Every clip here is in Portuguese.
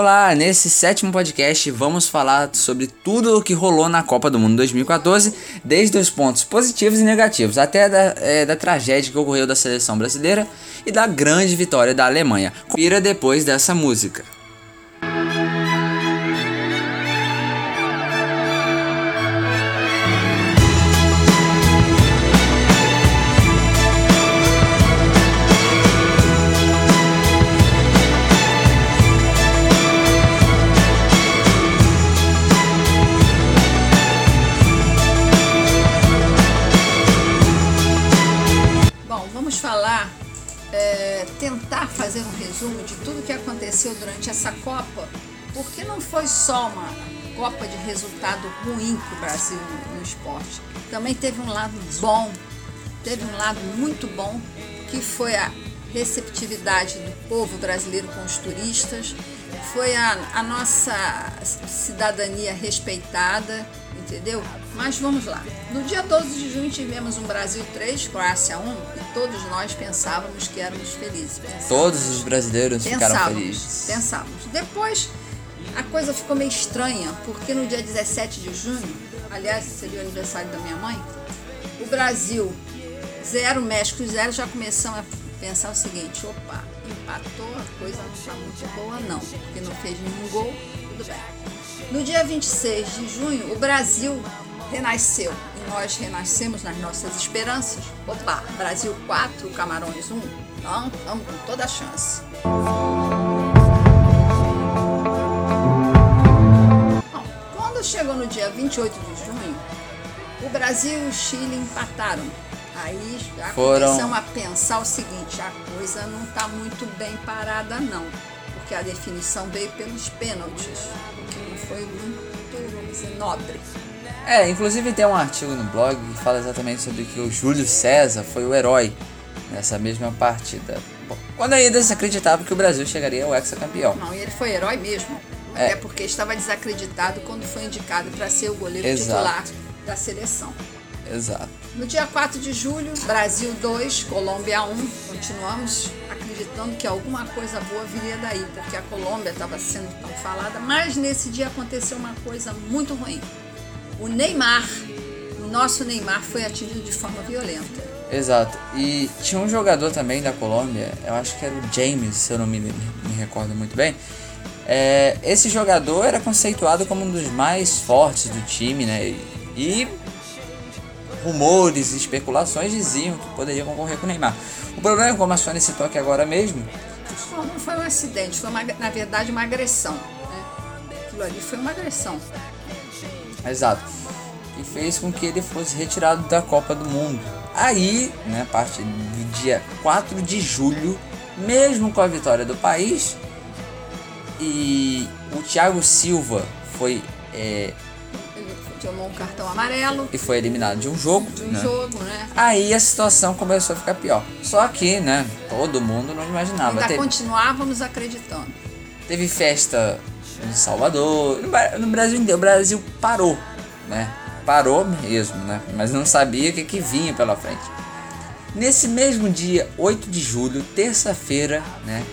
Olá, nesse sétimo podcast vamos falar sobre tudo o que rolou na Copa do Mundo 2014, desde os pontos positivos e negativos, até da, é, da tragédia que ocorreu da seleção brasileira e da grande vitória da Alemanha. Confira depois dessa música. Foi só uma Copa de resultado ruim para o Brasil no esporte. Também teve um lado bom, teve um lado muito bom, que foi a receptividade do povo brasileiro com os turistas, foi a, a nossa cidadania respeitada, entendeu? Mas vamos lá. No dia 12 de junho tivemos um Brasil 3, Croácia 1 e todos nós pensávamos que éramos felizes. Pensávamos, todos os brasileiros ficaram felizes. Pensávamos. Depois a coisa ficou meio estranha, porque no dia 17 de junho, aliás, seria o aniversário da minha mãe, o Brasil 0, México 0, já começamos a pensar o seguinte, opa, empatou, a coisa não está muito boa não, porque não fez nenhum gol, tudo bem. No dia 26 de junho, o Brasil renasceu e nós renascemos nas nossas esperanças. Opa, Brasil 4, Camarões 1. Não, estamos com toda a chance. No dia 28 de junho, o Brasil e o Chile empataram. Aí já Foram... começamos a pensar o seguinte, a coisa não está muito bem parada não, porque a definição veio pelos pênaltis, o que não foi muito, vamos dizer, nobre. É, inclusive tem um artigo no blog que fala exatamente sobre que o Júlio César foi o herói nessa mesma partida. Bom, quando ainda se acreditava que o Brasil chegaria ao hexacampeão. Não, e ele foi herói mesmo. É. Até porque estava desacreditado quando foi indicado para ser o goleiro Exato. titular da seleção. Exato. No dia 4 de julho, Brasil 2, Colômbia 1. Continuamos acreditando que alguma coisa boa viria daí, porque a Colômbia estava sendo tão falada, mas nesse dia aconteceu uma coisa muito ruim o Neymar, o nosso Neymar foi atingido de forma violenta. Exato. E tinha um jogador também da Colômbia, eu acho que era o James, se eu não me, me recordo muito bem. É, esse jogador era conceituado como um dos mais fortes do time, né? E rumores e especulações diziam que poderia concorrer com o Neymar. O problema, como a Sony citou aqui agora mesmo. Não foi um acidente, foi uma, na verdade uma agressão. Né? Aquilo ali foi uma agressão. Exato. E fez com que ele fosse retirado da Copa do Mundo. Aí, né, a partir do dia 4 de julho, mesmo com a vitória do país, e o Thiago Silva foi. É, tomou um cartão amarelo. E foi eliminado de um jogo. De um né? jogo, né? Aí a situação começou a ficar pior. Só que, né, todo mundo não imaginava. Ainda Teve... continuávamos acreditando. Teve festa em Salvador, no Brasil inteiro. O Brasil parou, né? Parou mesmo, né? Mas não sabia o que, que vinha pela frente. Nesse mesmo dia, 8 de julho, terça-feira, né?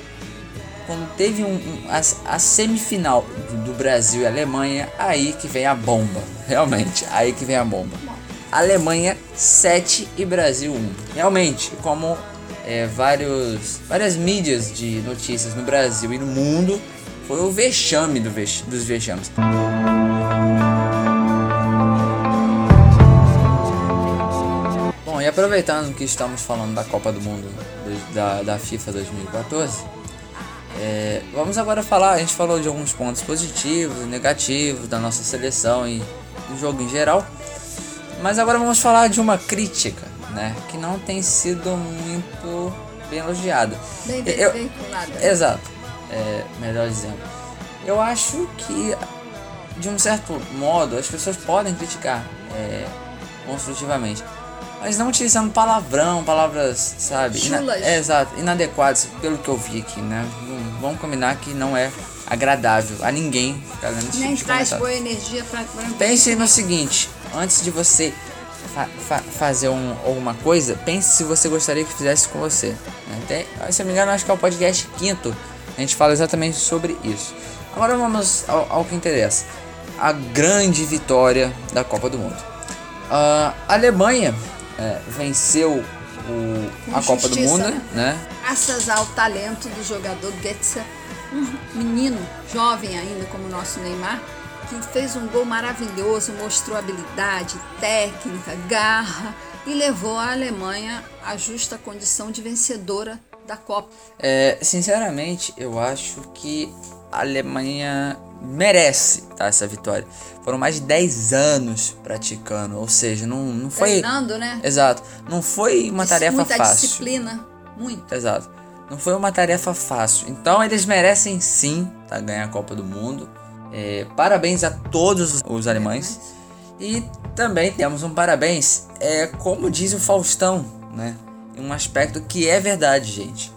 Quando teve um, um a, a, semifinal do Brasil e Alemanha, aí que vem a bomba. Realmente, aí que vem a bomba. Alemanha 7 e Brasil 1. Realmente, como é, vários, várias mídias de notícias no Brasil e no mundo foi o vexame do vex, dos vexames. Bom, e aproveitando que estamos falando da Copa do Mundo da, da FIFA 2014, é, vamos agora falar. A gente falou de alguns pontos positivos e negativos da nossa seleção e do jogo em geral, mas agora vamos falar de uma crítica, né, que não tem sido muito bem elogiada. Bem, bem, Eu, bem Exato é, melhor dizendo. Eu acho que, de um certo modo, as pessoas podem criticar é, construtivamente, mas não utilizando palavrão, palavras, sabe? Ina é, exato, inadequadas, pelo que eu vi aqui, né? Vamos combinar que não é agradável a ninguém ficar lendo esse Nem tipo traz boa energia pra, pra Pense no seguinte, antes de você fa fa fazer um, alguma coisa, pense se você gostaria que fizesse com você. Né? Tem, se eu me engano, acho que é o podcast quinto a gente fala exatamente sobre isso. Agora vamos ao, ao que interessa. A grande vitória da Copa do Mundo. A Alemanha é, venceu o, a Copa do Mundo, né? né? Graças ao talento do jogador Götze, um menino jovem ainda como o nosso Neymar, que fez um gol maravilhoso, mostrou habilidade, técnica, garra e levou a Alemanha à justa condição de vencedora da Copa. É, sinceramente, eu acho que a Alemanha merece tá, essa vitória. Foram mais de 10 anos praticando, ou seja, não, não foi. Treinando, né? Exato. Não foi uma tarefa Muita fácil. disciplina, muito. Exato. Não foi uma tarefa fácil. Então eles merecem sim tá, ganhar a Copa do Mundo. É, parabéns a todos os alemães. E também temos um parabéns, é, como diz o Faustão, né? Um aspecto que é verdade, gente.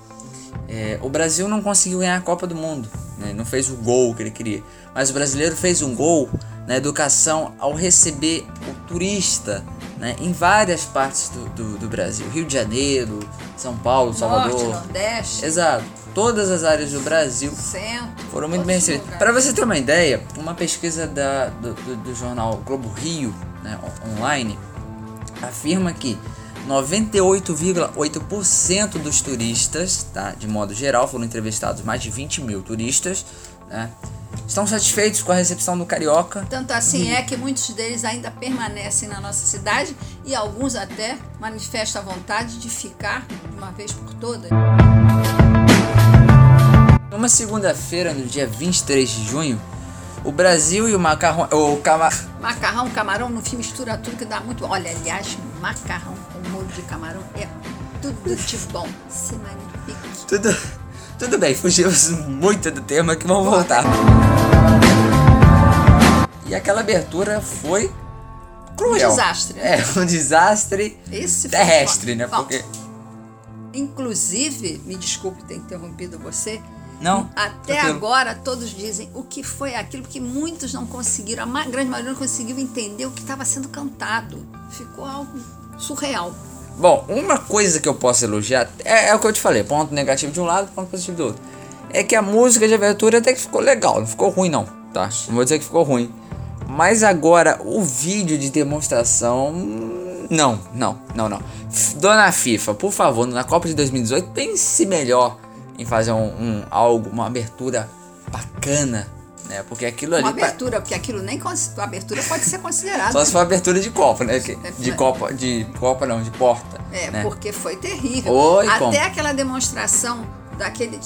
É, o Brasil não conseguiu ganhar a Copa do Mundo, né? não fez o gol que ele queria. Mas o brasileiro fez um gol na educação ao receber o turista né? em várias partes do, do, do Brasil. Rio de Janeiro, São Paulo, Salvador. Norte, Nordeste, Exato. Todas as áreas do Brasil centro. foram muito bem recebidas. Para você ter uma ideia, uma pesquisa da, do, do, do jornal Globo Rio, né, on- online, afirma que 98,8% dos turistas, tá, de modo geral, foram entrevistados mais de 20 mil turistas, né, estão satisfeitos com a recepção do Carioca. Tanto assim é que muitos deles ainda permanecem na nossa cidade e alguns até manifestam a vontade de ficar de uma vez por todas. Numa segunda-feira, no dia 23 de junho, o Brasil e o Macarrão... O cama, Macarrão, camarão, no fim mistura tudo que dá muito. Olha, aliás, macarrão de camarão é tudo de bom. Se magnifique. Tudo, tudo bem, fugimos muito do tema que vamos voltar. E aquela abertura foi cruel. desastre, né? É, um desastre Esse terrestre, né? Bom, Porque. Inclusive, me desculpe ter interrompido você. Não, Até tranquilo. agora todos dizem o que foi aquilo, porque muitos não conseguiram, a grande maioria não conseguiu entender o que estava sendo cantado. Ficou algo surreal. Bom, uma coisa que eu posso elogiar é, é o que eu te falei: ponto negativo de um lado, ponto positivo do outro. É que a música de abertura até que ficou legal, não ficou ruim, não, tá? Não vou dizer que ficou ruim. Mas agora, o vídeo de demonstração. Não, não, não, não. Dona FIFA, por favor, na Copa de 2018, pense melhor em fazer um, um- algo, uma abertura bacana, né? Porque aquilo ali. Uma pa- abertura, porque aquilo nem a abertura pode ser considerada. Só se for abertura de Copa, né? É, De é. Copa, de Copa não, de porta. É, né? porque foi terrível. Oi, Até como? aquela demonstração daquele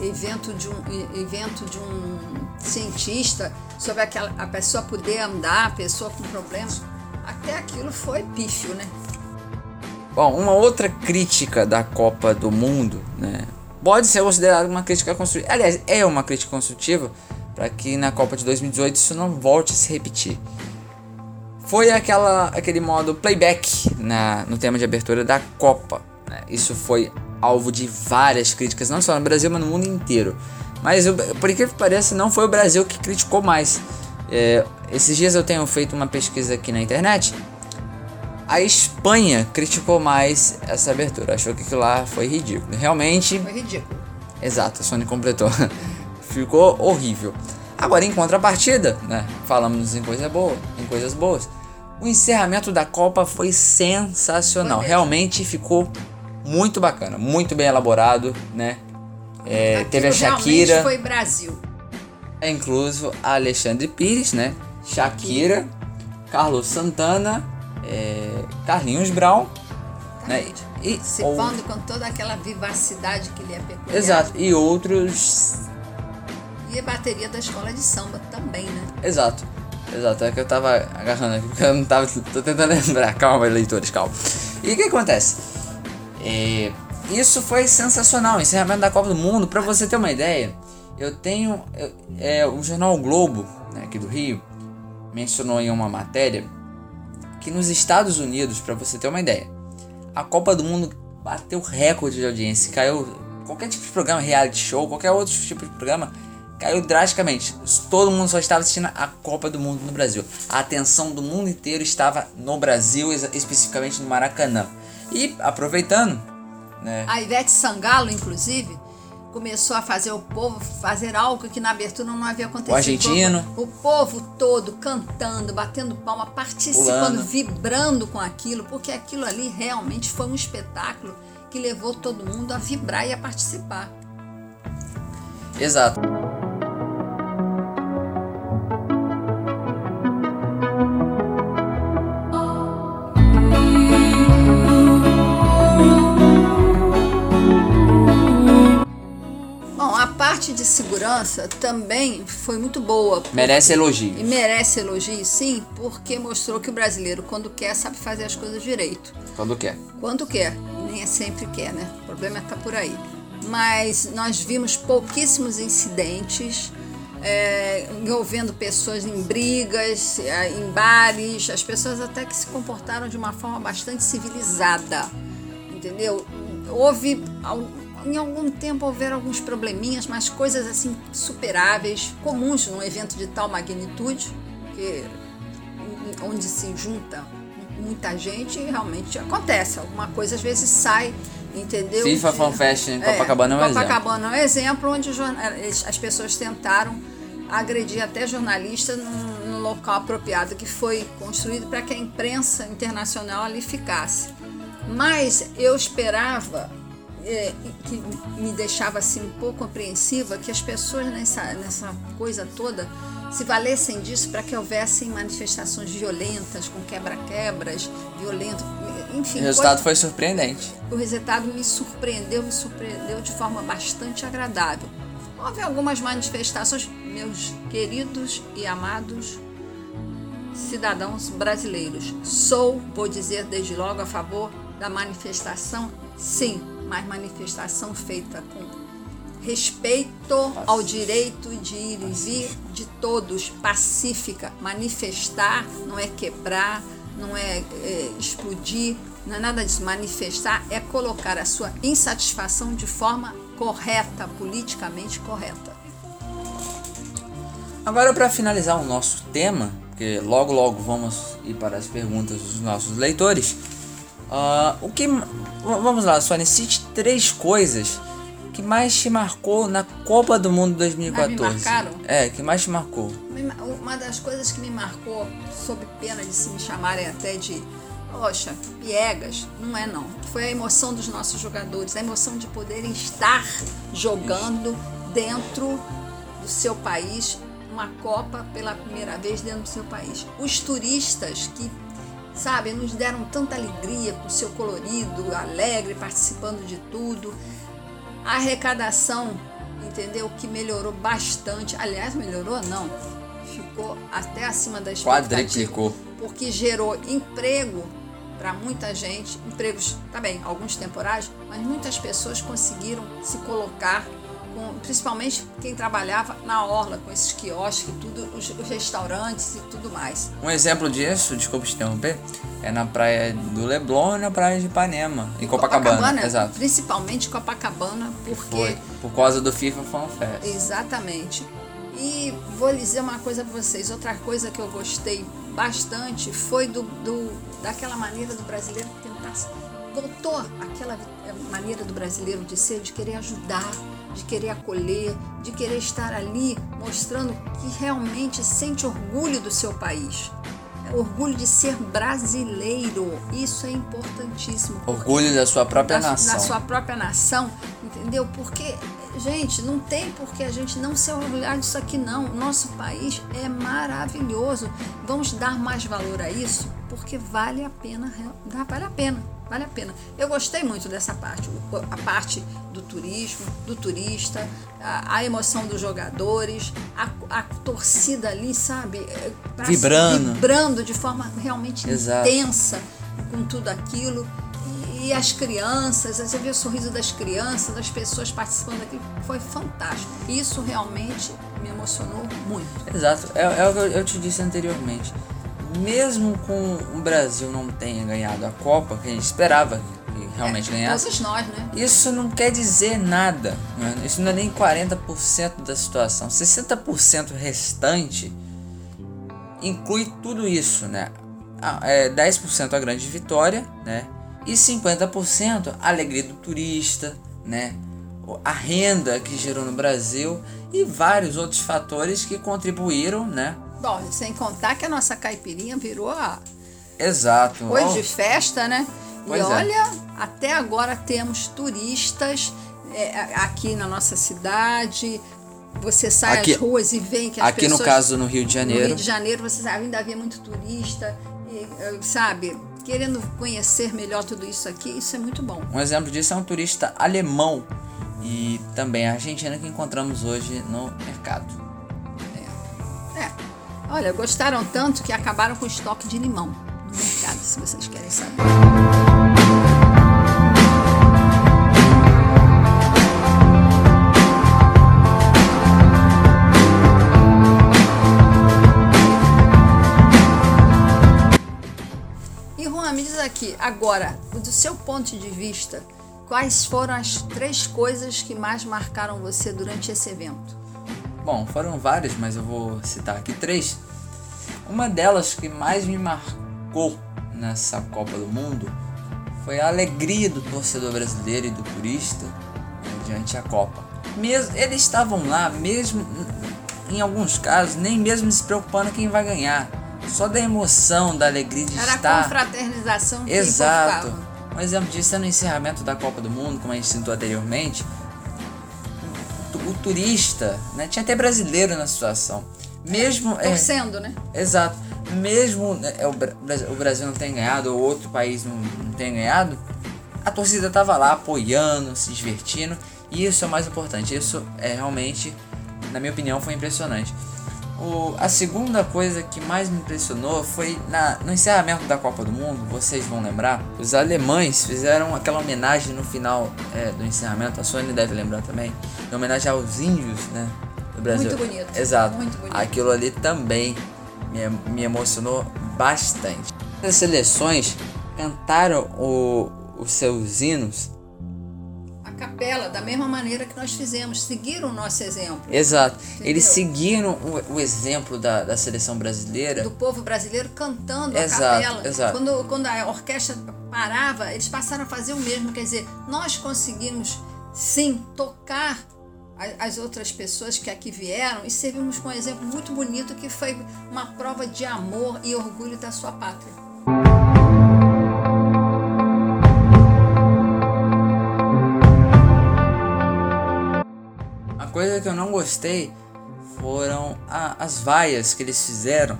evento de um evento de um cientista sobre aquela a pessoa poder andar, a pessoa com problemas. Até aquilo foi pífio, né? Bom, uma outra crítica da Copa do Mundo, né? Pode ser considerada uma crítica construtiva. Aliás, é uma crítica construtiva para que na Copa de 2018 isso não volte a se repetir. Foi aquela, aquele modo playback na, no tema de abertura da Copa. né? Isso foi alvo de várias críticas, não só no Brasil, mas no mundo inteiro. Mas, por incrível que pareça, não foi o Brasil que criticou mais. É, esses dias eu tenho feito uma pesquisa aqui na internet a Espanha criticou mais essa abertura, achou que aquilo lá foi ridículo. Realmente, Foi ridículo. exato, a Sony completou. Ficou horrível. Agora, em contrapartida, né? Falamos em coisa boa, em coisas boas. O encerramento da Copa foi sensacional. Foi. Realmente ficou muito bacana, muito bem elaborado, né? É, teve a Shakira, foi Brasil. é incluso a Alexandre Pires, né? Shakira, Carlos Santana, é, Carlinhos Brown, né? E, ou- Participando com toda aquela vivacidade que lhe é peculiar. exato, e outros. E a bateria da escola de samba também, né? Exato, exato. É que eu tava agarrando aqui porque eu não tava. Tô tentando lembrar. Calma, leitores, calma. E o que acontece? É, isso foi sensacional. Encerramento da Copa do Mundo. Pra você ter uma ideia, eu tenho. é, o jornal o Globo, né, aqui do Rio, mencionou em uma matéria que nos Estados Unidos, pra você ter uma ideia, a Copa do Mundo bateu recorde de audiência. Caiu. Qualquer tipo de programa, reality show, qualquer outro tipo de programa, caiu drasticamente. Todo mundo só estava assistindo a Copa do Mundo no Brasil. A atenção do mundo inteiro estava no Brasil, especificamente no Maracanã. E aproveitando, né? A Ivete Sangalo, inclusive, começou a fazer o povo fazer algo que na abertura não havia acontecido. O argentino. O povo todo cantando, batendo palma, participando, Pulando. vibrando com aquilo, porque aquilo ali realmente foi um espetáculo que levou todo mundo a vibrar e a participar. Exato. De segurança também foi muito boa. Merece elogio. E merece elogio, sim, porque mostrou que o brasileiro, quando quer, sabe fazer as coisas direito. Quando quer. Quando quer, nem é sempre quer, né? O problema está por aí. Mas nós vimos pouquíssimos incidentes é, envolvendo pessoas em brigas, é, em bares, as pessoas até que se comportaram de uma forma bastante civilizada, entendeu? Houve, em algum tempo houveram alguns probleminhas, mas coisas assim superáveis, comuns num evento de tal magnitude, que onde se junta muita gente e realmente acontece. Alguma coisa às vezes sai, entendeu? FIFA De- Fan Fest em Copacabana é um exemplo. Copacabana é um exemplo onde as pessoas tentaram agredir até jornalista no, no local apropriado que foi construído para que a imprensa internacional ali ficasse. Mas eu esperava é, que me deixava assim um pouco apreensiva que as pessoas nessa, nessa coisa toda se valessem disso para que houvessem manifestações violentas, com quebra-quebras, violentas, enfim. O resultado coisa- foi surpreendente. o resultado me surpreendeu, me surpreendeu de forma bastante agradável. Houve algumas manifestações, meus queridos e amados cidadãos brasileiros. Sou, vou dizer desde logo, a favor da manifestação, sim, mas manifestação feita com respeito ao direito de ir e vir de todos, pacífica. Manifestar não é quebrar, não é, é, explodir, não é nada disso. Manifestar é colocar a sua insatisfação de forma correta, politicamente correta. Agora, para finalizar o nosso tema, porque logo logo vamos ir para as perguntas dos nossos leitores. Ah, o que. Vamos lá, Sônia, cite três coisas que mais te marcou na Copa do Mundo 2014. marcaram? É, que mais te marcou. Uma das coisas que me marcou, sob pena de se me chamarem até de, poxa, piegas, não é não. Foi a emoção dos nossos jogadores, a emoção de poderem estar jogando dentro do seu país, uma Copa pela primeira vez dentro do seu país. Os turistas que, sabe, nos deram tanta alegria com o seu colorido, alegre, participando de tudo. A arrecadação, entendeu? Que melhorou bastante. Aliás, melhorou não. Ficou até acima da expectativa. Quadriplicou. Porque gerou emprego para muita gente, empregos também, alguns temporários, mas muitas pessoas conseguiram se colocar, com, principalmente quem trabalhava na orla, com esses quiosques, tudo, os, os restaurantes e tudo mais. Um exemplo disso, desculpa te interromper, é na praia do Leblon e na praia de Ipanema, em Copacabana. Exato. Principalmente Copacabana, porque. Foi. Por causa do FIFA Fan Fest. Exatamente. E vou lhe dizer uma coisa para vocês. Outra coisa que eu gostei bastante foi do, do daquela maneira do brasileiro tentar. Voltou aquela maneira do brasileiro de ser, de querer ajudar, de querer acolher, de querer estar ali mostrando que realmente sente orgulho do seu país. Orgulho de ser brasileiro. Isso é importantíssimo. Orgulho da sua própria da, nação. Da sua própria nação, entendeu? Porque, gente, não tem por que a gente não se orgulhar disso aqui, não. O nosso país é maravilhoso. Vamos dar mais valor a isso, porque vale a pena, vale a pena, vale a pena. Eu gostei muito dessa parte, a parte do turismo, do turista, a, a emoção dos jogadores, a, a torcida ali, sabe? É, Vibrando. Vibrando de forma realmente Exato. intensa com tudo aquilo. E as crianças, você vê o sorriso das crianças, das pessoas participando aqui, foi fantástico. Isso realmente me emocionou muito. Exato, é, é o que eu te disse anteriormente. Mesmo com o Brasil não tenha ganhado a Copa, que a gente esperava que realmente ganhasse, Todos nós, né? isso não quer dizer nada. né? Isso não é nem 40% da situação. 60% restante inclui tudo isso, né? É 10% a grande vitória, né? E 50% a alegria do turista, né? a renda que gerou no Brasil e vários outros fatores que contribuíram, né? Bom, sem contar que a nossa caipirinha virou a Exato. de festa, né? Pois e é. olha, até agora temos turistas é, aqui na nossa cidade. Você sai Aqui- às ruas e vê que as Aqui no pessoas... caso no Rio de No Janeiro. Rio de Janeiro, você sabe, ainda havia muito turista, e, eh, sabe? Querendo conhecer melhor tudo isso aqui, isso é muito bom. Um exemplo disso é um turista alemão e também argentino que encontramos hoje no mercado. Olha, gostaram tanto que acabaram com o estoque de limão no mercado, se vocês querem saber. E Juan, me diz aqui, agora, do seu ponto de vista, quais foram as três coisas que mais marcaram você durante esse evento? Bom, foram várias, mas eu vou citar aqui três. Uma delas que mais me marcou nessa Copa do Mundo foi a alegria do torcedor brasileiro e do turista diante a Copa. Mesmo, eles estavam lá, mesmo em alguns casos, nem mesmo se preocupando quem vai ganhar. Só da emoção, da alegria de Era a estar. confraternização que Exato. Um exemplo disso é no encerramento da Copa do Mundo, como a gente citou anteriormente. O, tu- o turista, né? Tinha até brasileiro na situação. Mesmo. é, Torcendo, né? exato. Mesmo né, é, o, o Brasil não tenha ganhado, ou outro país não, não tenha ganhado, a torcida tava lá apoiando, se divertindo. E isso é o mais importante. Isso é realmente, na minha opinião, foi impressionante. O, a segunda coisa que mais me impressionou foi na, no encerramento da Copa do Mundo, vocês vão lembrar, os alemães fizeram aquela homenagem no final é, do encerramento, a Sônia deve lembrar também, em homenagem aos índios, né, do Brasil. Muito bonito, Exato. muito bonito. Aquilo ali também me, me emocionou bastante. As seleções cantaram o, os seus hinos capela, da mesma maneira que nós fizemos, seguiram o nosso exemplo. Exato. Entendeu? Eles seguiram o, o exemplo da, da seleção brasileira. Do povo brasileiro cantando Exato, a capela. exato. Quando, quando a orquestra parava, eles passaram a fazer o mesmo. Quer dizer, nós conseguimos sim tocar as outras pessoas que aqui vieram e servimos com um exemplo muito bonito que foi uma prova de amor e orgulho da sua pátria. Coisa que eu não gostei foram a- as vaias que eles fizeram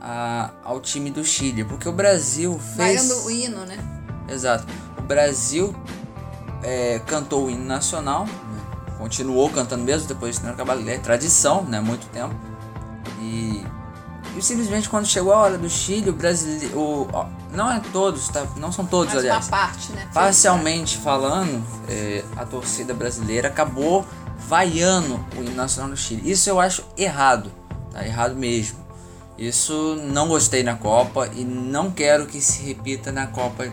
a- ao time do Chile, porque o Brasil fez. Vaiando o hino, né? Exato. O Brasil é, cantou o hino nacional, né? continuou cantando mesmo depois de acabado. É tradição, né? Muito tempo. E, e simplesmente quando chegou a hora do Chile, o brasileiro. O, ó, não é todos, tá? Não são todos, Mas uma aliás. parte, né? Parcialmente falando, é, a torcida brasileira acabou vaiando o hino nacional do Chile. Isso eu acho errado, tá? Errado mesmo. Isso não gostei na Copa e não quero que se repita na Copa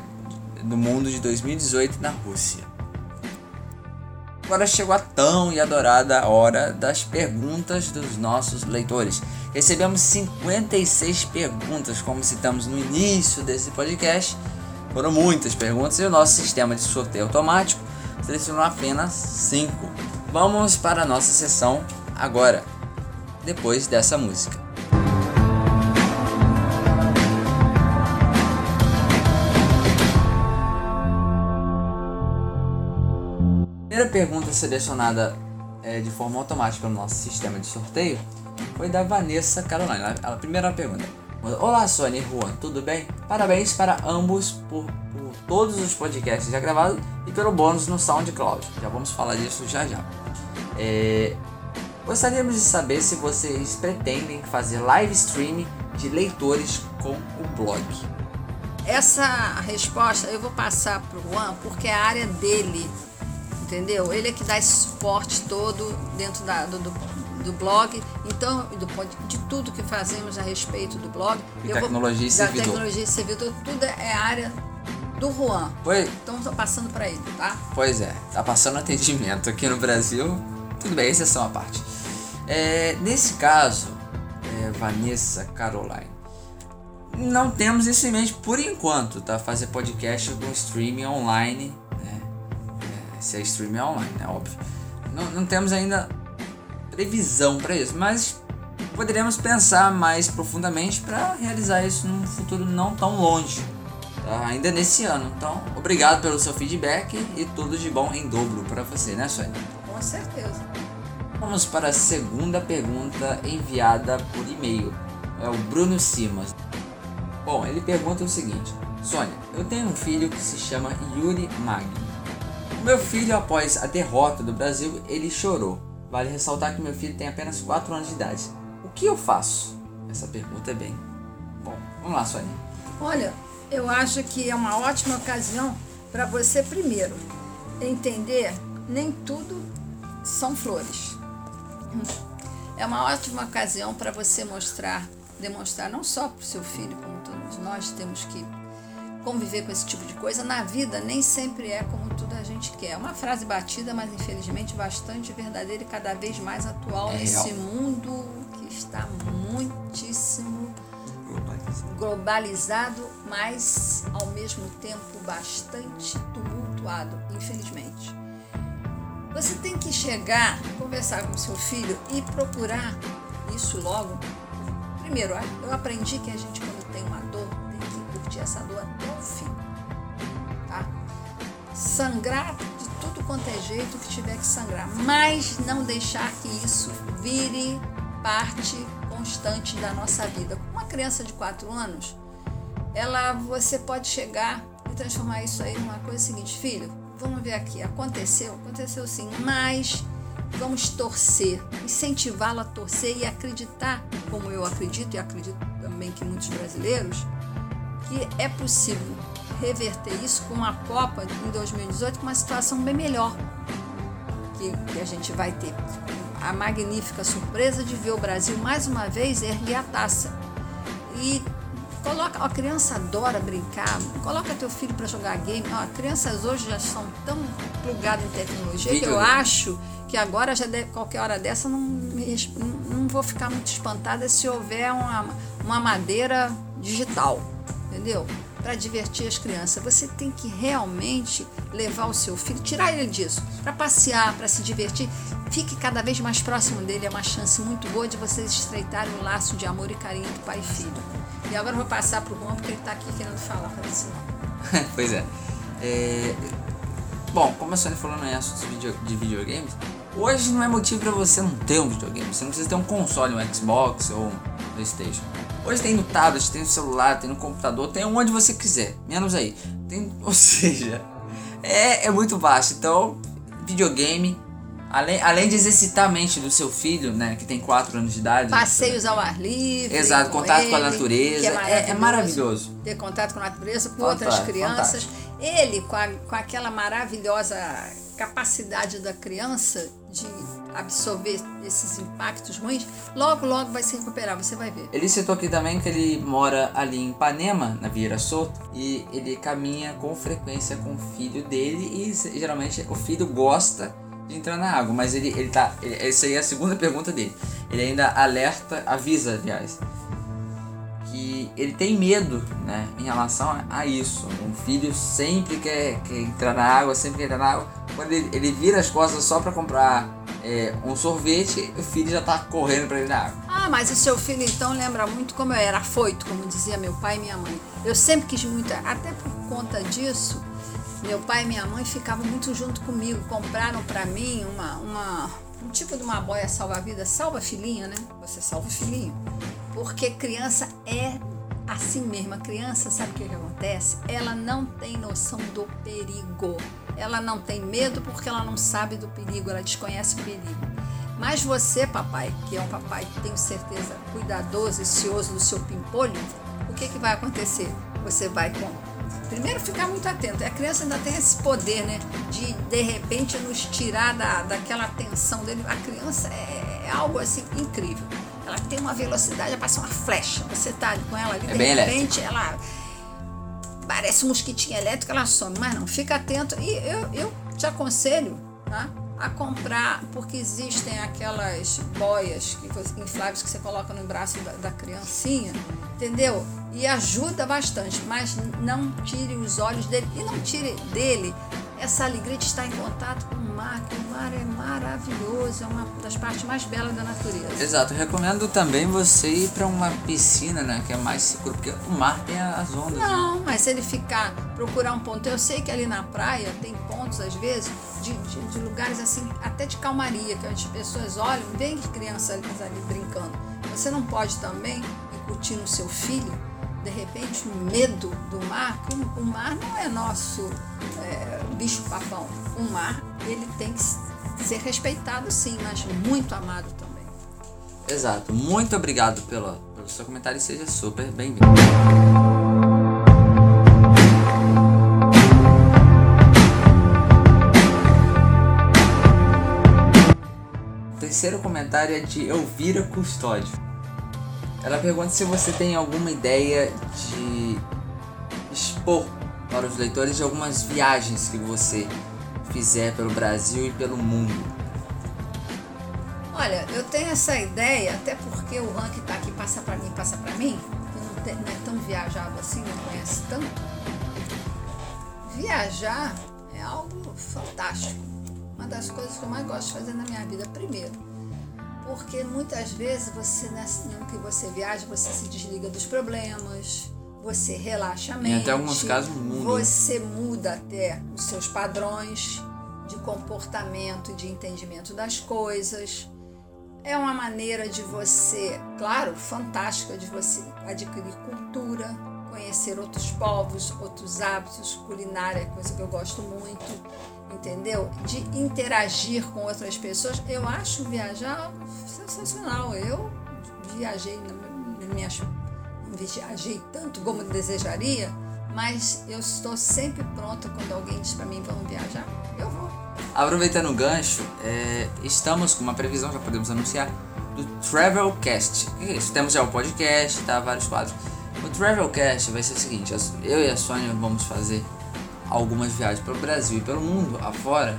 do Mundo de 2018 na Rússia. Agora chegou a tão e adorada hora das perguntas dos nossos leitores. Recebemos 56 perguntas, como citamos no início desse podcast. Foram muitas perguntas e o nosso sistema de sorteio automático selecionou apenas 5. Vamos para a nossa sessão agora, depois dessa música. A primeira pergunta selecionada é, de forma automática no nosso sistema de sorteio foi da Vanessa Carolina. A primeira pergunta: Olá, Sônia e Juan, tudo bem? Parabéns para ambos por, por todos os podcasts já gravados e pelo bônus no SoundCloud. Já vamos falar disso já já. É, gostaríamos de saber se vocês pretendem fazer live stream de leitores com o blog. Essa resposta eu vou passar para o Juan porque é a área dele, entendeu? Ele é que dá esse suporte todo dentro da, do, do, do blog, então do, de tudo que fazemos a respeito do blog. E Eu vou- tecnologia e da servidor. tecnologia e servidor, tudo é área do Juan. Pois, Então estou passando para ele, tá? Pois é, tá passando atendimento aqui no Brasil. Tudo bem, exceção à parte. É, nesse caso, é, Vanessa Caroline, não temos isso em mente por enquanto, tá? Fazer podcast com streaming online, né? É, se a streaming é online, é óbvio. Não, não temos ainda previsão para isso, mas poderíamos pensar mais profundamente para realizar isso num futuro não tão longe, tá? ainda nesse ano. Então, obrigado pelo seu feedback e tudo de bom em dobro para você, né, Sônia? Com certeza. Vamos para a segunda pergunta enviada por e-mail. É o Bruno Simas. Bom, ele pergunta o seguinte: Sônia, eu tenho um filho que se chama Yuri Mag. O meu filho, após a derrota do Brasil, ele chorou. Vale ressaltar que meu filho tem apenas 4 anos de idade. O que eu faço? Essa pergunta é bem. Bom, vamos lá, Sônia. Olha, eu acho que é uma ótima ocasião para você, primeiro, entender nem tudo são flores. É uma ótima ocasião para você mostrar, demonstrar não só para o seu filho, como todos nós temos que conviver com esse tipo de coisa. Na vida nem sempre é como tudo a gente quer. É uma frase batida, mas infelizmente bastante verdadeira e cada vez mais atual É nesse real. mundo que está muitíssimo globalizado, mas ao mesmo tempo bastante tumultuado, infelizmente. Você tem que chegar, conversar com seu filho e procurar isso logo. Primeiro, eu aprendi que a gente, essa dor até o fim. Tá? Sangrar de tudo quanto é jeito que tiver que sangrar, mas não deixar que isso vire parte constante da nossa vida. Uma criança de 4 anos, ela você pode chegar e transformar isso aí numa coisa seguinte, filho, vamos ver aqui, aconteceu, aconteceu sim, mas vamos torcer, incentivá-la a torcer e acreditar, como eu acredito e acredito também que muitos brasileiros, que é possível reverter isso com a Copa em 2018 com uma situação bem melhor que, que a gente vai ter. A magnífica surpresa de ver o Brasil mais uma vez erguer a taça. E coloca, a criança adora brincar, coloca teu filho para jogar game. Ó, crianças hoje já são tão plugadas em tecnologia que eu Videogame. acho que agora já deve, qualquer hora dessa não não vou ficar muito espantada se houver uma, uma madeira digital, entendeu? Para divertir as crianças. Você tem que realmente levar o seu filho, tirar ele disso, para passear, para se divertir. Fique cada vez mais próximo dele, é uma chance muito boa de vocês estreitarem um laço de amor e carinho entre pai e filho. E agora eu vou passar pro Juan, porque ele está aqui querendo falar, para ensinar. pois é. É, Bom, como a Sony falou no assunto de video- de videogames, hoje não é motivo pra você não ter um videogame. Você não precisa ter um console, um Xbox ou um Playstation. Hoje tem no tablet, tem no celular, tem no computador, tem onde você quiser. Menos aí. Tem, ou seja, é, é muito vasto. Então, videogame, além, além de exercitar a mente do seu filho, né, que tem 4 anos de idade. Passeios ao ar livre. Exato, com contato com a ele, natureza, que é- é maravilhoso. Ter contato com a natureza, com Fantástico, outras crianças. fantástico. Ele, com, a- com aquela maravilhosa capacidade da criança de absorver esses impactos ruins, logo, logo vai se recuperar, você vai ver. Ele citou aqui também que ele mora ali em Ipanema, na Vieira Soto, e ele caminha com frequência com o filho dele e geralmente o filho gosta de entrar na água, mas ele, ele tá. ele- essa aí é a segunda pergunta dele. Ele ainda alerta, avisa, aliás, que ele tem medo, né, em relação a, a isso. Um filho sempre quer, quer entrar na água, sempre quer entrar na água. Quando ele, ele vira as costas só para comprar é, um sorvete, o filho já tá correndo para ir na água. Ah, mas o seu filho então lembra muito como eu era afoito, como dizia meu pai e minha mãe. Eu sempre quis muito, até por conta disso, meu pai e minha mãe ficavam muito junto comigo. Compraram pra mim uma, uma, um tipo de uma boia salva-vida, salva filhinha, né? Você salva o filhinho. Porque criança é assim mesmo. A criança, sabe o que, que acontece? Ela não tem noção do perigo. Ela não tem medo porque ela não sabe do perigo, ela desconhece o perigo. Mas você, papai, que é um papai, tenho certeza, cuidadoso e cioso do seu pimpolho, o que, que vai acontecer? Você vai com. Primeiro, ficar muito atento. A criança ainda tem esse poder, né? De, de repente, nos tirar da, daquela atenção dele. A criança é, é algo assim incrível. Ela tem uma velocidade, ela parece uma flecha. Você tá com ela ali, É de bem repente, ela parece um mosquitinho elétrico, ela some. Mas não, fica atento. E eu, eu te aconselho tá? a comprar, porque existem aquelas boias que infláveis que você coloca no braço da, da criancinha, entendeu? E ajuda bastante, mas não tire os olhos dele e não tire dele essa alegria de estar em contato com o mar, que o mar é maravilhoso, é uma das partes mais belas da natureza. Exato, recomendo também você ir para uma piscina, né, que é mais seguro, porque o mar tem as ondas. Né? Não, mas se ele ficar, procurar um ponto, eu sei que ali na praia tem pontos, às vezes, de, de, de lugares assim, até de calmaria, que as pessoas olham, vem crianças ali, ali brincando. Você não pode também incutir no seu filho de repente medo do mar, o mar não é nosso é, bicho papão. O mar ele tem que ser respeitado sim, mas muito amado também. Exato. Muito obrigado pelo seu comentário e seja super bem-vindo. Terceiro comentário é de Elvira Custódio. Ela pergunta se você tem alguma ideia de expor para os leitores de algumas viagens que você fizer pelo Brasil e pelo mundo. Olha, eu tenho essa ideia, até porque o ranking está aqui, passa para mim, passa para mim, não, não é tão viajado assim, não conhece tanto. Viajar é algo fantástico. Uma das coisas que eu mais gosto de fazer na minha vida. Primeiro, porque muitas vezes você, no que você viaja, você se desliga dos problemas, você relaxa a mente. Em até alguns casos muda. Você muda até os seus padrões de comportamento e de entendimento das coisas. É uma maneira de você, claro, fantástica, de você adquirir cultura, conhecer outros povos, outros hábitos, culinária, coisa que eu gosto muito entendeu? De interagir com outras pessoas. Eu acho viajar sensacional. Eu viajei, não viajei tanto como desejaria, mas eu estou sempre pronta quando alguém diz para mim vamos viajar, eu vou. Aproveitando o gancho, é, estamos com uma previsão, já podemos anunciar, do Travelcast. Que é isso? Temos já o podcast, tá? Vários quadros. O Travelcast vai ser o seguinte: eu e a Sônia vamos fazer algumas viagens pelo Brasil e pelo mundo afora.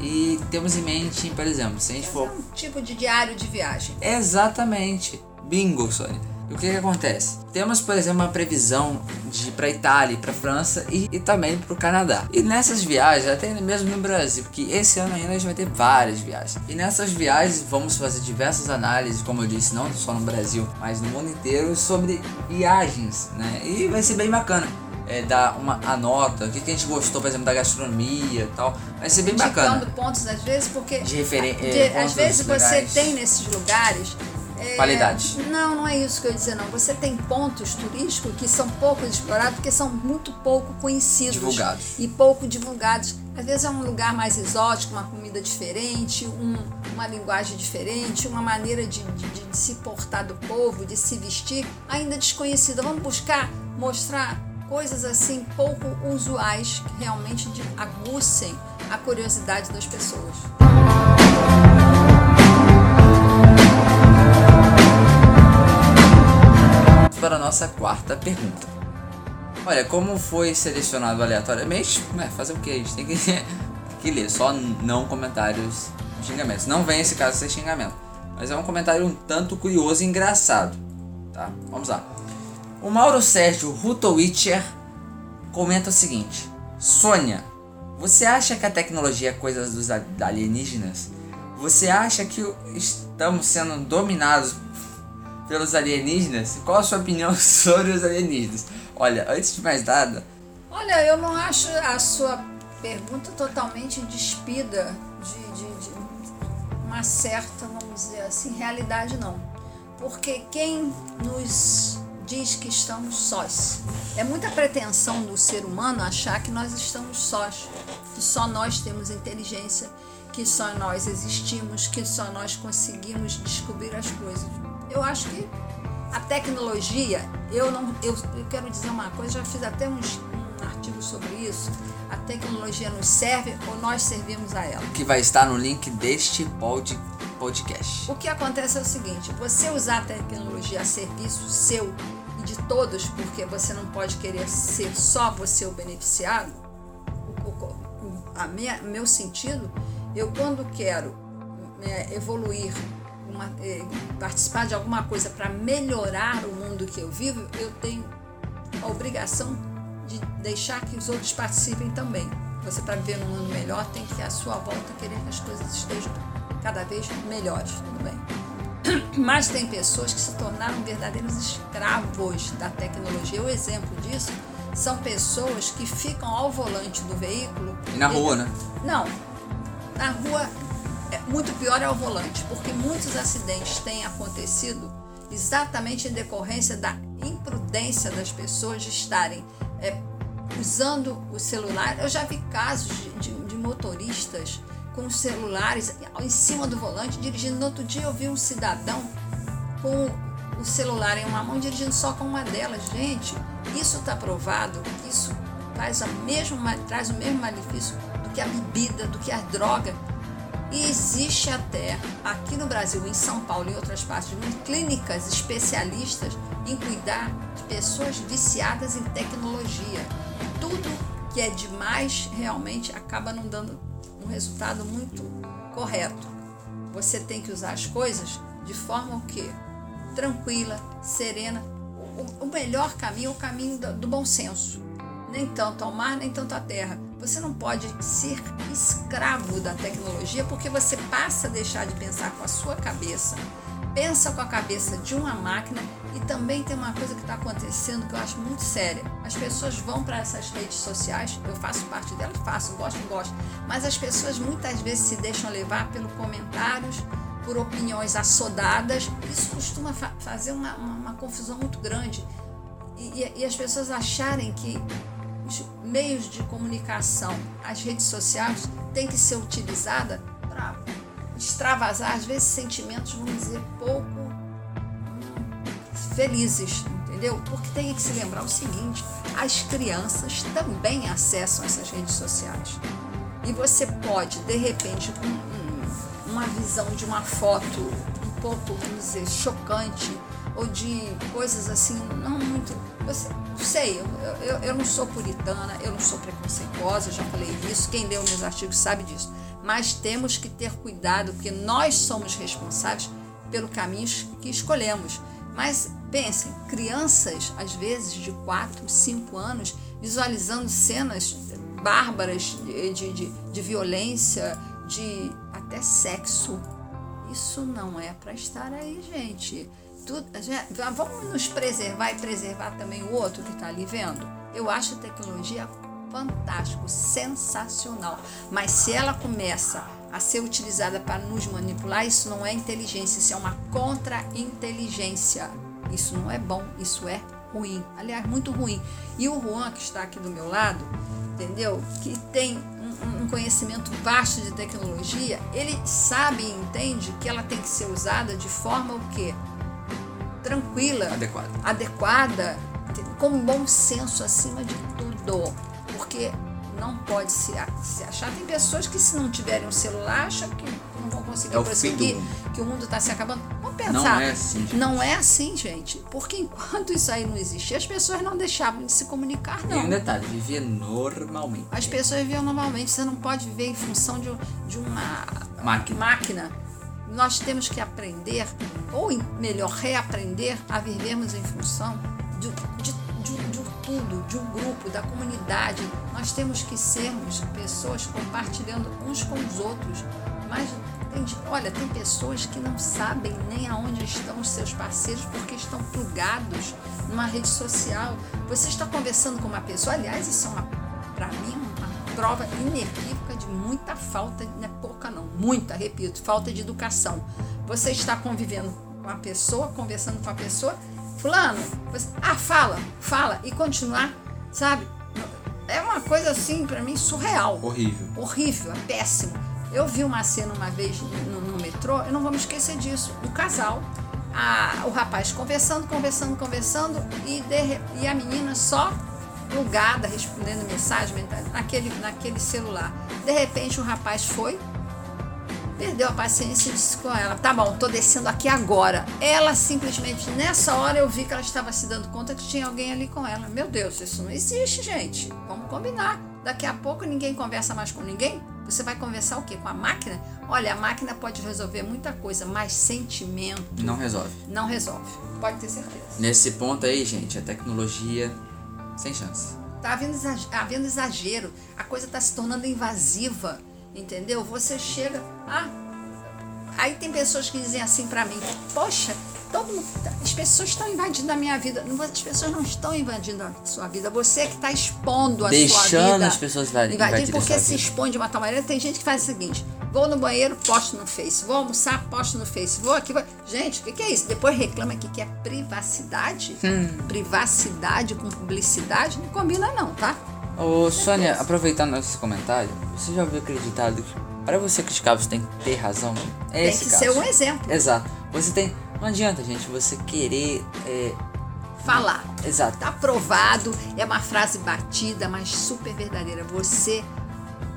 E temos em mente, por exemplo, se a gente for. É um tipo de diário de viagem. Exatamente. Bingo, Sônia. E o que, que acontece? Temos, por exemplo, uma previsão de para Itália, para França e, e também para o Canadá. E nessas viagens, até mesmo no Brasil, porque esse ano ainda a gente vai ter várias viagens. E nessas viagens vamos fazer diversas análises, como eu disse, não só no Brasil, mas no mundo inteiro, sobre viagens, né? E vai ser bem bacana é, dar uma a nota, o que, que a gente gostou, por exemplo, da gastronomia e tal. Vai ser bem bacana. Indicando pontos, às vezes, porque. De referência. É, às vezes legais. você tem nesses lugares. É, Qualidade. Não, não é isso que eu ia dizer, não. Você tem pontos turísticos que são pouco explorados porque são muito pouco conhecidos. Divulgados. E pouco divulgados. Às vezes é um lugar mais exótico, uma comida diferente, um, uma linguagem diferente, uma maneira de, de, de se portar do povo, de se vestir, ainda desconhecida. Vamos buscar mostrar coisas assim pouco usuais que realmente aguçem a curiosidade das pessoas. Para a nossa quarta pergunta. Olha, como foi selecionado aleatoriamente? É, fazer o que? A gente tem que, que ler, só não comentários xingamentos. Não vem esse caso ser xingamento, mas é um comentário um tanto curioso e engraçado. Tá? Vamos lá. O Mauro Sérgio Rutowitcher comenta o seguinte: Sônia, você acha que a tecnologia é coisa dos alienígenas? Você acha que estamos sendo dominados pelos alienígenas? Qual a sua opinião sobre os alienígenas? Olha, antes de mais nada. Olha, eu não acho a sua pergunta totalmente despida de, de, de uma certa, vamos dizer assim, realidade, não. Porque quem nos diz que estamos sós. É muita pretensão do ser humano achar que nós estamos sós, que só nós temos inteligência, que só nós existimos, que só nós conseguimos descobrir as coisas. Eu acho que a tecnologia, eu não, eu, eu quero dizer uma coisa, já fiz até um artigo sobre isso. A tecnologia nos serve ou nós servimos a ela? Que vai estar no link deste podcast. O que acontece é o seguinte: você usar a tecnologia a serviço seu de todos, porque você não pode querer ser só você o beneficiado. A minha, meu sentido, eu quando quero é, evoluir uma, é, participar de alguma coisa para melhorar o mundo que eu vivo, eu tenho a obrigação de deixar que os outros participem também. Você, para viver num mundo melhor, tem que, à sua volta, querer que as coisas estejam cada vez melhores, tudo bem? Mas tem pessoas que se tornaram verdadeiros escravos da tecnologia. O exemplo disso são pessoas que ficam ao volante do veículo. E na rua, né? Não. Na rua, é, muito pior é o volante, porque muitos acidentes têm acontecido exatamente em decorrência da imprudência das pessoas de estarem é, usando o celular. Eu já vi casos de, de, de motoristas com celulares em cima do volante, dirigindo. No outro dia eu vi um cidadão com o celular em uma mão, dirigindo só com uma delas. Gente, isso está provado, isso traz, a mesma, traz o mesmo malefício do que a bebida, do que a droga. E existe até aqui no Brasil, em São Paulo e em outras partes do mundo, clínicas especialistas em cuidar de pessoas viciadas em tecnologia. Tudo que é demais realmente acaba não dando um resultado muito correto. Você tem que usar as coisas de forma o quê? Tranquila, serena. O, o melhor caminho é o caminho do, do bom senso. Nem tanto ao mar, nem tanto à terra. Você não pode ser escravo da tecnologia porque você passa a deixar de pensar com a sua cabeça pensa com a cabeça de uma máquina e também tem uma coisa que está acontecendo que eu acho muito séria. As pessoas vão para essas redes sociais, eu faço parte delas, faço, gosto, gosto, mas as pessoas muitas vezes se deixam levar pelos comentários, por opiniões assodadas. Isso costuma fa fazer uma, uma, uma, confusão muito grande e, e, e as pessoas acharem que os meios de comunicação, as redes sociais, têm que ser utilizadas para extravasar, às vezes, sentimentos, vamos dizer, pouco felizes, entendeu? Porque tem que se lembrar o seguinte: as crianças também acessam essas redes sociais. E você pode, de repente, com uma visão de uma foto um pouco, vamos dizer, chocante, ou de coisas assim, não muito. Você, sei, eu, eu, eu não sou puritana, eu não sou preconceituosa, já falei isso, quem leu meus artigos sabe disso mas temos que ter cuidado, porque nós somos responsáveis pelo caminho que escolhemos. Mas pensem, crianças, às vezes de 4, 5 anos, visualizando cenas bárbaras de, de, de, de violência, de até sexo. Isso não é para estar aí, gente. Tudo, vamos nos preservar e preservar também o outro que está ali vendo? Eu acho a tecnologia fantástico, sensacional. Mas se ela começa a ser utilizada para nos manipular, isso não é inteligência, isso é uma contra-inteligência. Isso não é bom, isso é ruim. Aliás, muito ruim. E o Juan, que está aqui do meu lado, entendeu? Que tem um, um conhecimento vasto de tecnologia, ele sabe e entende que ela tem que ser usada de forma o quê? Tranquila, adequada, adequada com bom senso acima de tudo porque não pode se, se achar. Tem pessoas que, se não tiverem um celular, acham que não vão conseguir é prosseguir, que o mundo está se acabando. Vamos pensar. Não é assim, gente. Não é assim, gente. Porque enquanto isso aí não existia, as pessoas não deixavam de se comunicar, não. E um detalhe, vivia normalmente. As pessoas viviam normalmente. Você não pode viver em função de, de uma máquina. máquina. Nós temos que aprender, ou melhor, reaprender a vivermos em função de, de tudo, de um grupo, da comunidade. Nós temos que sermos pessoas compartilhando uns com os outros. Mas, tem, olha, tem pessoas que não sabem nem aonde estão os seus parceiros porque estão plugados numa rede social. Você está conversando com uma pessoa, aliás, isso é para mim, uma prova inequívoca de muita falta, não é pouca não, muita, repito, falta de educação. Você está convivendo com a pessoa, conversando com a pessoa fulano, ah, fala, fala e continuar, sabe? É uma coisa assim, para mim, surreal. Horrível. Horrível, é péssimo. Eu vi uma cena uma vez no, no metrô, eu não vou me esquecer disso. Um casal, a, o rapaz conversando, conversando, conversando e, de, e a menina só plugada, respondendo mensagem naquele, naquele celular. De repente o rapaz foi, perdeu a paciência e disse com ela: Tá bom, tô descendo aqui agora. Ela simplesmente, nessa hora, eu vi que ela estava se dando conta que tinha alguém ali com ela. Meu Deus, isso não existe, gente. Vamos combinar. Daqui a pouco ninguém conversa mais com ninguém. Você vai conversar o quê? Com a máquina? Olha, a máquina pode resolver muita coisa, mas sentimento. Não resolve. Não resolve. Pode ter certeza. Nesse ponto aí, gente, a tecnologia sem chance. Tá havendo exagero, havendo exagero. a coisa está se tornando invasiva, entendeu? Você chega, ah, aí tem pessoas que dizem assim para mim, poxa, todo mundo, as pessoas estão invadindo a minha vida. As pessoas não estão invadindo a sua vida. Você que está expondo a Deixando sua vida. Deixando as pessoas invadirem. Invadir porque se expõe de uma tal maneira. Tem gente que faz o seguinte: vou no banheiro, posto no Face. Vou almoçar, posto no Face. Vou aqui. Vou... Gente, o que, que, é isso? Depois reclama aqui que é privacidade. Hum. Privacidade com publicidade não combina, não, tá? Ô, Sônia, aproveitando esse comentário, você já ouviu aquele ditado que para você criticar você tem que ter razão? É tem que caso. ser um exemplo. Exato. Você tem não adianta, gente, você querer. É... Falar. Exato. Tá provado, é uma frase batida, mas super verdadeira. Você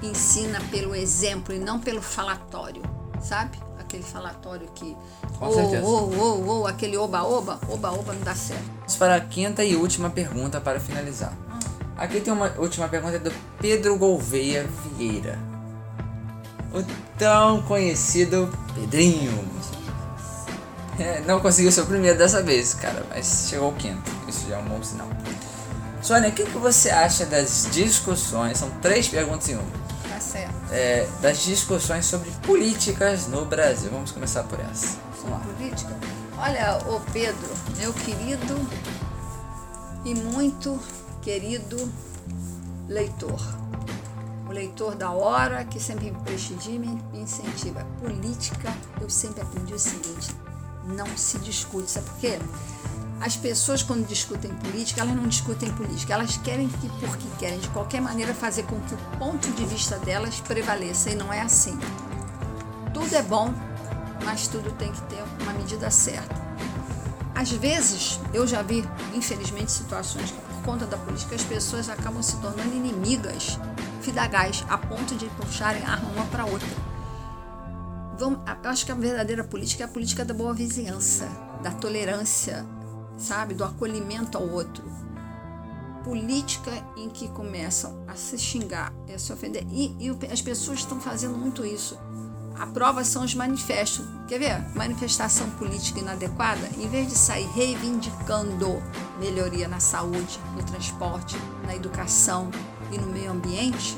ensina pelo exemplo e não pelo falatório, sabe? Aquele falatório que. Com oh, certeza. Oh, oh, oh, aquele oba-oba, oba-oba não dá certo. Vamos para a quinta e última pergunta para finalizar. Aqui tem uma última pergunta do Pedro Gouveia Vieira. O tão conhecido Pedrinho. É, não conseguiu ser o primeiro dessa vez, cara, mas chegou o quinto. Isso já é um bom sinal. Sônia, o que, que você acha das discussões? São três perguntas em uma. Tá certo. É, das discussões sobre políticas no Brasil. Vamos começar por essa. Vamos lá. Política? Olha, ô Pedro, meu querido e muito querido leitor. O leitor da hora que sempre me prestigia e me incentiva. Política, eu sempre aprendi o seguinte: não se discute. Sabe por quê? As pessoas, quando discutem política, elas não discutem política. Elas querem que, porque querem, de qualquer maneira, fazer com que o ponto de vista delas prevaleça. E não é assim. Tudo é bom, mas tudo tem que ter uma medida certa. Às vezes, eu já vi, infelizmente, situações que, conta da política, as pessoas acabam se tornando inimigas, fidagais, a ponto de puxarem a arma uma para outra vamos, eu acho que a verdadeira política é a política da boa vizinhança, da tolerância, sabe, do acolhimento ao outro. Política em que começam a se xingar, a se ofender. E, e as pessoas estão fazendo muito isso. A prova são os manifestos. Quer ver? Manifestação política inadequada, em vez de sair reivindicando melhoria na saúde, no transporte, na educação e no meio ambiente,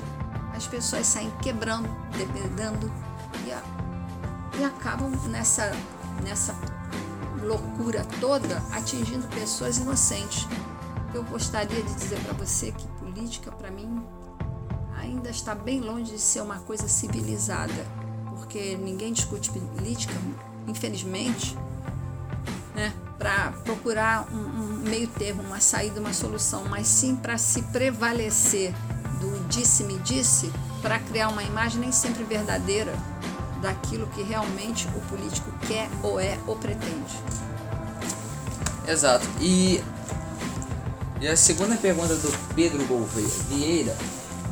as pessoas saem quebrando, dependendo e e acabam nessa, nessa loucura toda atingindo pessoas inocentes. Eu gostaria de dizer para você que política, para mim, ainda está bem longe de ser uma coisa civilizada, porque ninguém discute política, infelizmente, né, para procurar um, um meio termo, uma saída, uma solução, mas sim para se prevalecer do disse-me disse, para criar uma imagem nem sempre verdadeira daquilo que realmente o político quer ou é ou pretende. Exato. E, e a segunda pergunta do Pedro Gouveia Vieira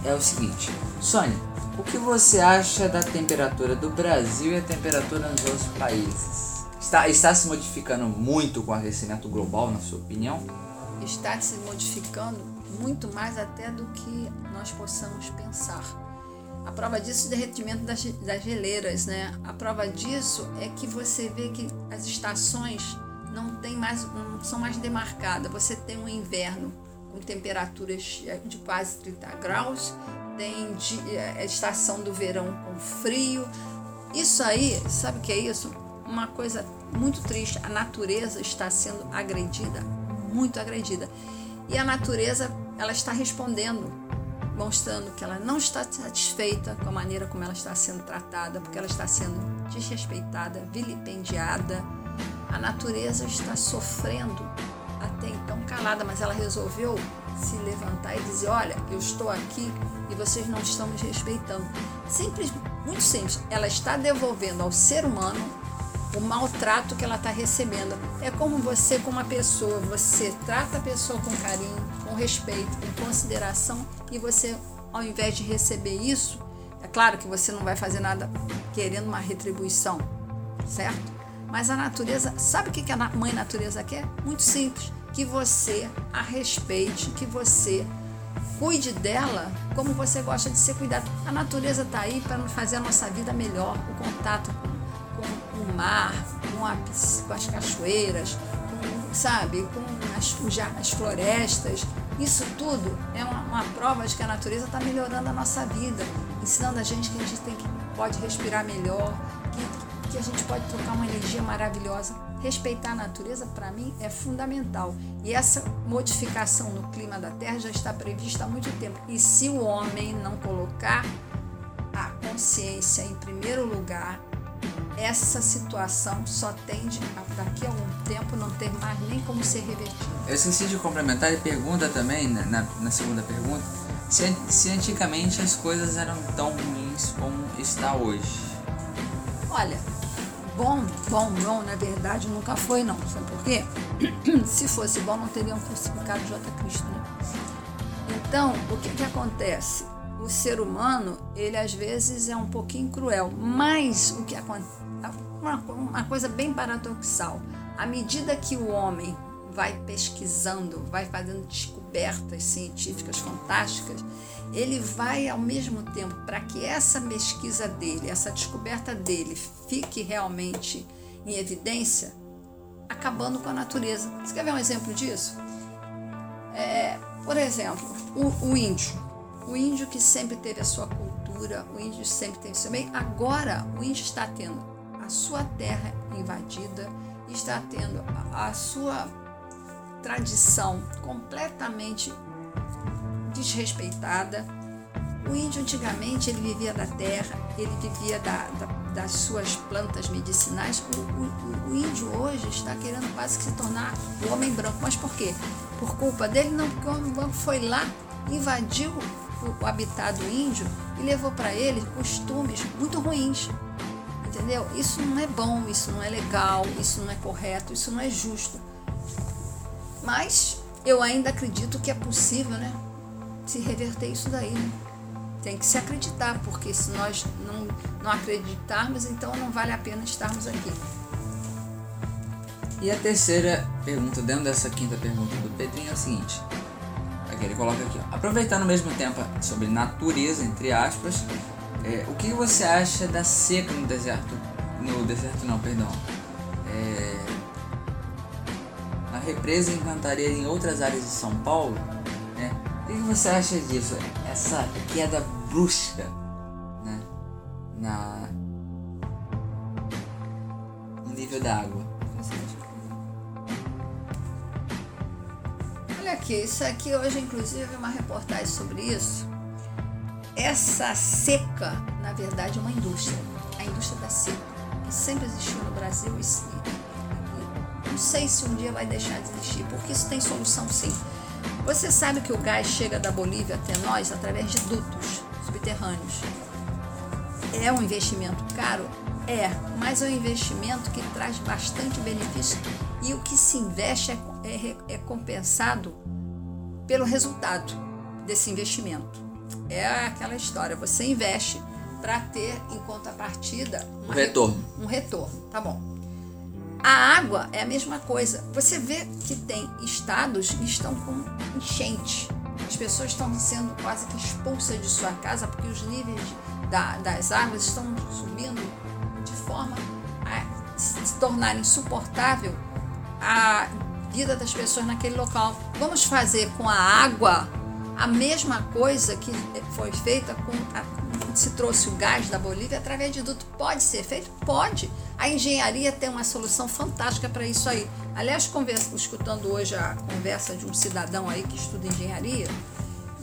é o seguinte: Sônia, o que você acha da temperatura do Brasil e a temperatura nos outros países? Está, está se modificando muito com o aquecimento global, na sua opinião? Está se modificando muito mais até do que nós possamos pensar a prova disso é o derretimento das, das geleiras, né? A prova disso é que você vê que as estações não tem mais, não são mais demarcadas. Você tem um inverno com temperaturas de quase 30 graus, tem é, a estação do verão com frio. Isso aí, sabe o que é isso? Uma coisa muito triste. A natureza está sendo agredida, muito agredida. E a natureza, ela está respondendo mostrando que ela não está satisfeita com a maneira como ela está sendo tratada, porque ela está sendo desrespeitada, vilipendiada. A natureza está sofrendo, até então calada, mas ela resolveu se levantar e dizer: Olha, eu estou aqui e vocês não estão me respeitando. Simples, muito simples. Ela está devolvendo ao ser humano o maltrato que ela está recebendo. É como você, com uma pessoa, você trata a pessoa com carinho, com respeito, com consideração e você, ao invés de receber isso, é claro que você não vai fazer nada querendo uma retribuição, certo? Mas a natureza, sabe o que a mãe natureza quer? Muito simples, que você a respeite, que você Cuide dela como você gosta de ser cuidado. A natureza está aí para fazer a nossa vida melhor. O contato com, com, o mar, com, a, com, as cachoeiras, com, sabe, com as, as florestas. Isso tudo é uma, uma prova de que a natureza está melhorando a nossa vida, ensinando a gente que a gente tem que, pode respirar melhor, que, que a gente pode trocar uma energia maravilhosa. Respeitar a natureza, para mim, é fundamental. E essa modificação no clima da Terra já está prevista há muito tempo. E se o homem não colocar a consciência em primeiro lugar, essa situação só tende a daqui a algum tempo não ter mais nem como ser revertida. Eu esqueci de complementar e pergunta também, né, na, na segunda pergunta, se, se antigamente as coisas eram tão ruins como está hoje. Olha, bom, bom, bom, na verdade nunca foi não. Sabe por quê? Se fosse bom, não teriam crucificado J. Cristo, né? Então, o que que acontece? O ser humano, ele às vezes é um pouquinho cruel, mas o que acontece, uma, uma coisa bem paradoxal, à medida que o homem vai pesquisando, vai fazendo descobertas científicas fantásticas, ele vai ao mesmo tempo para que essa pesquisa dele, essa descoberta dele fique realmente em evidência, acabando com a natureza. Você quer ver um exemplo disso? É, por exemplo, o, o índio. O índio que sempre teve a sua cultura, o índio sempre teve seu meio, agora o índio está tendo a sua terra invadida, está tendo a, a sua tradição completamente desrespeitada. O índio antigamente ele vivia da terra, ele vivia da, da, das suas plantas medicinais. O, o, o, índio hoje está querendo quase que se tornar o homem branco. Mas por quê? Por culpa dele? Não, porque o homem branco foi lá, invadiu o, o habitat do índio e levou para ele costumes muito ruins. Entendeu? Isso não é bom, isso não é legal, isso não é correto, isso não é justo. Mas eu ainda acredito que é possível, né? Se reverter isso daí, né? Tem que se acreditar, porque se nós não, não acreditarmos, então não vale a pena estarmos aqui. E a terceira pergunta, dentro dessa quinta pergunta do Pedrinho, é a seguinte. Aqui ele coloca aqui, ó, aproveitando ao mesmo tempo sobre natureza, entre aspas, é, o que você acha da seca no deserto? No deserto não, perdão. É, represa encantaria em outras áreas de São Paulo? O que você acha disso? Essa queda brusca, né? Na no nível da água. Olha aqui, isso aqui hoje inclusive é uma reportagem sobre isso. Essa seca, na verdade, é uma indústria, a indústria da seca, que sempre existiu no Brasil e não sei se um dia vai deixar de existir, porque isso tem solução sim. Você sabe que o gás chega da Bolívia até nós através de dutos subterrâneos. É um investimento caro? É, mas é um investimento que traz bastante benefício e o que se investe é, é, é compensado pelo resultado desse investimento. É aquela história, você investe para ter em contrapartida um retorno. Um retorno, tá bom. A água é a mesma coisa. Você vê que tem estados que estão com enchente. As pessoas estão sendo quase que expulsas de sua casa porque os níveis da, das águas estão subindo de forma a se tornar insuportável a vida das pessoas naquele local. Vamos fazer com a água a mesma coisa que foi feita com a se trouxe o gás da Bolívia através de duto. Pode ser feito? Pode. A engenharia tem uma solução fantástica para isso aí. Aliás, conversa, escutando hoje a conversa de um cidadão aí que estuda engenharia,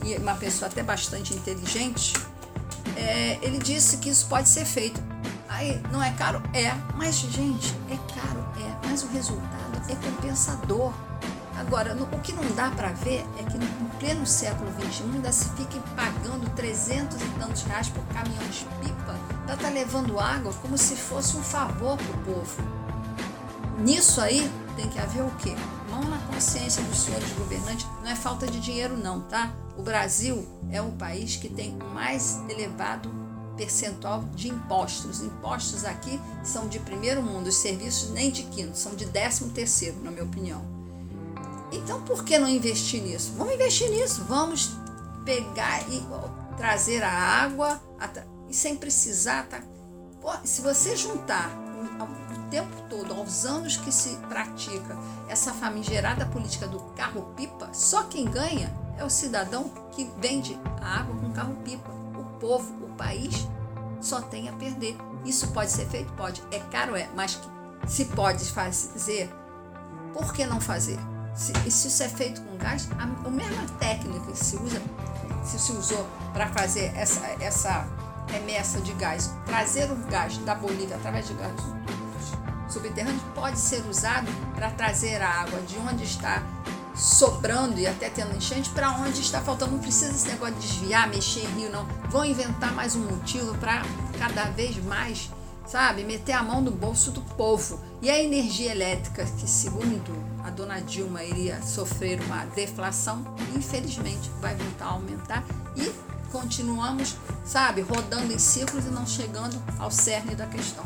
e uma pessoa até bastante inteligente, é, ele disse que isso pode ser feito. Aí, não é caro? É. Mas, gente, é caro, é. Mas o resultado é compensador. Agora, no, o que não dá para ver é que no, no pleno século XXI ainda se fica pagando 300 e tantos reais por caminhão de pipa para estar tá levando água como se fosse um favor para o povo. Nisso aí tem que haver o quê? Mão na consciência dos senhores governantes. Não é falta de dinheiro não, tá? O Brasil é o país que tem mais elevado percentual de impostos. Os impostos aqui são de primeiro mundo, os serviços nem de quinto, são de décimo terceiro, na minha opinião. Então, por que não investir nisso? Vamos investir nisso, vamos pegar e trazer a água e sem precisar, tá? Se você juntar o, tempo todo, aos anos que se pratica essa famigerada política do carro-pipa, só quem ganha é o cidadão que vende a água com carro-pipa. O povo, o país, só tem a perder. Isso pode ser feito? Pode. É caro? É. Mas se pode fazer, por que não fazer? Se, se isso é feito com gás, a, a mesma técnica que se usa, se se usou para fazer essa, essa remessa de gás, trazer o gás da Bolívia através de gás subterrâneo pode ser usado para trazer a água de onde está sobrando e até tendo enchente para onde está faltando. Não precisa esse negócio de desviar, mexer em rio, não. Vão inventar mais um motivo para cada vez mais, sabe, meter a mão no bolso do povo. E a energia elétrica, que segundo a dona Dilma iria sofrer uma deflação, infelizmente vai voltar a aumentar e continuamos, sabe, rodando em círculos e não chegando ao cerne da questão.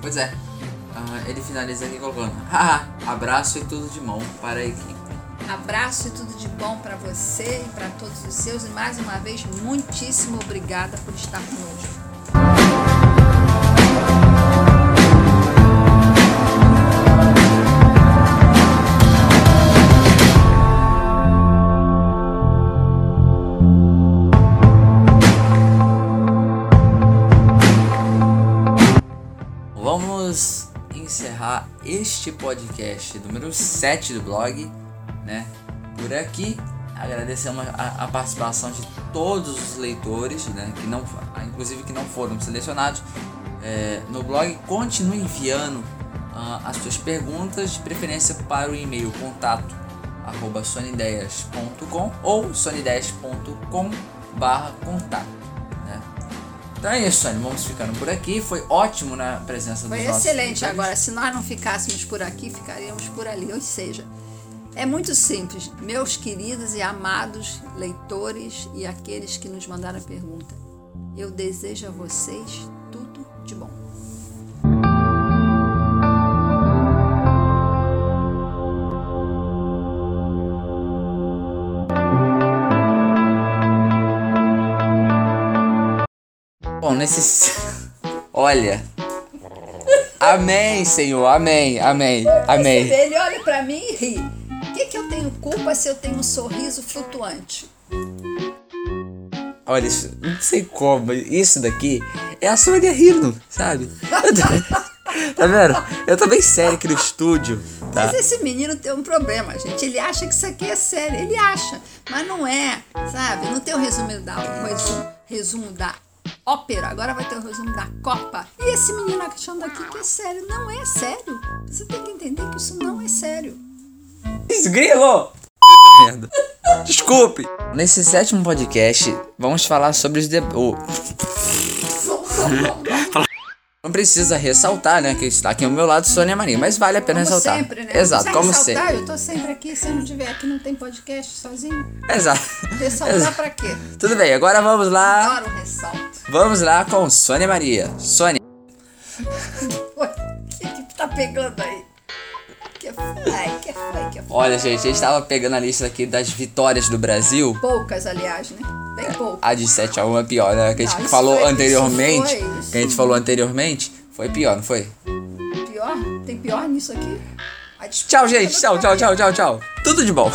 Pois é. Ah, ele finaliza aqui colocando: Haha, abraço e tudo de mão para a equipe. Abraço e tudo de bom para você e para todos os seus. E mais uma vez, muitíssimo obrigada por estar conosco. Este podcast número 7 do blog, né? Por aqui, agradecemos a, a participação de todos os leitores, né? Que não, inclusive que não foram selecionados é, no blog. Continue enviando ah, as suas perguntas, de preferência para o e-mail contato arroba sonideias.com ou sonideias.com barra contato? Então é isso, Sônia. Vamos ficando por aqui. Foi ótimo na presença Foi dos nossos excelente. Agora, se nós não ficássemos por aqui, ficaríamos por ali. Ou seja, é muito simples. Meus queridos e amados leitores e aqueles que nos mandaram a pergunta, eu desejo a vocês tudo de bom. Bom, nesse. Olha. Amém, Senhor. Amém. Amém. Amém. Ele olha pra mim e ri. O que, que eu tenho culpa se eu tenho um sorriso flutuante? Olha, isso, não sei como. Isso daqui é a Sônia rindo, sabe? tá vendo? Eu tô bem sério aqui no estúdio. Tá? Mas esse menino tem um problema, gente. Ele acha que isso aqui é sério. Ele acha, mas não é, sabe? Não tem o resumo da, o resumo, resumo da ópera. Agora vai ter o resumo da Copa. E esse menino achando aqui que é sério. Não é sério. Você tem que entender que isso não é sério. Esgrilo! Merda. Desculpe. Nesse sétimo podcast, vamos falar sobre os. De... o- Não precisa ressaltar, né? Que está aqui ao meu lado Sônia Maria, mas vale a pena Como ressaltar. sempre, né? Exato, Precisa como ressaltar, sempre. Eu tô sempre aqui. Se eu não tiver aqui, não tem podcast sozinho. Exato. Ressaltar Exato. pra quê? Tudo bem, agora vamos lá. Adoro ressalto. Vamos lá com Sônia Maria. Sônia. O que que tá pegando aí? Que foi? Que foi? Que foi? Olha, gente, a gente tava pegando a lista aqui das vitórias do Brasil. Poucas, aliás, né? Bem poucas. A de 7 a 1 é pior, né? Que a gente Não, falou foi- isso anteriormente. foi- isso- Que a gente falou anteriormente. Foi pior, não foi? Pior? Tem pior nisso aqui? Tchau, gente. Tchau, tchau, tchau, tchau, tchau. Tudo de bom.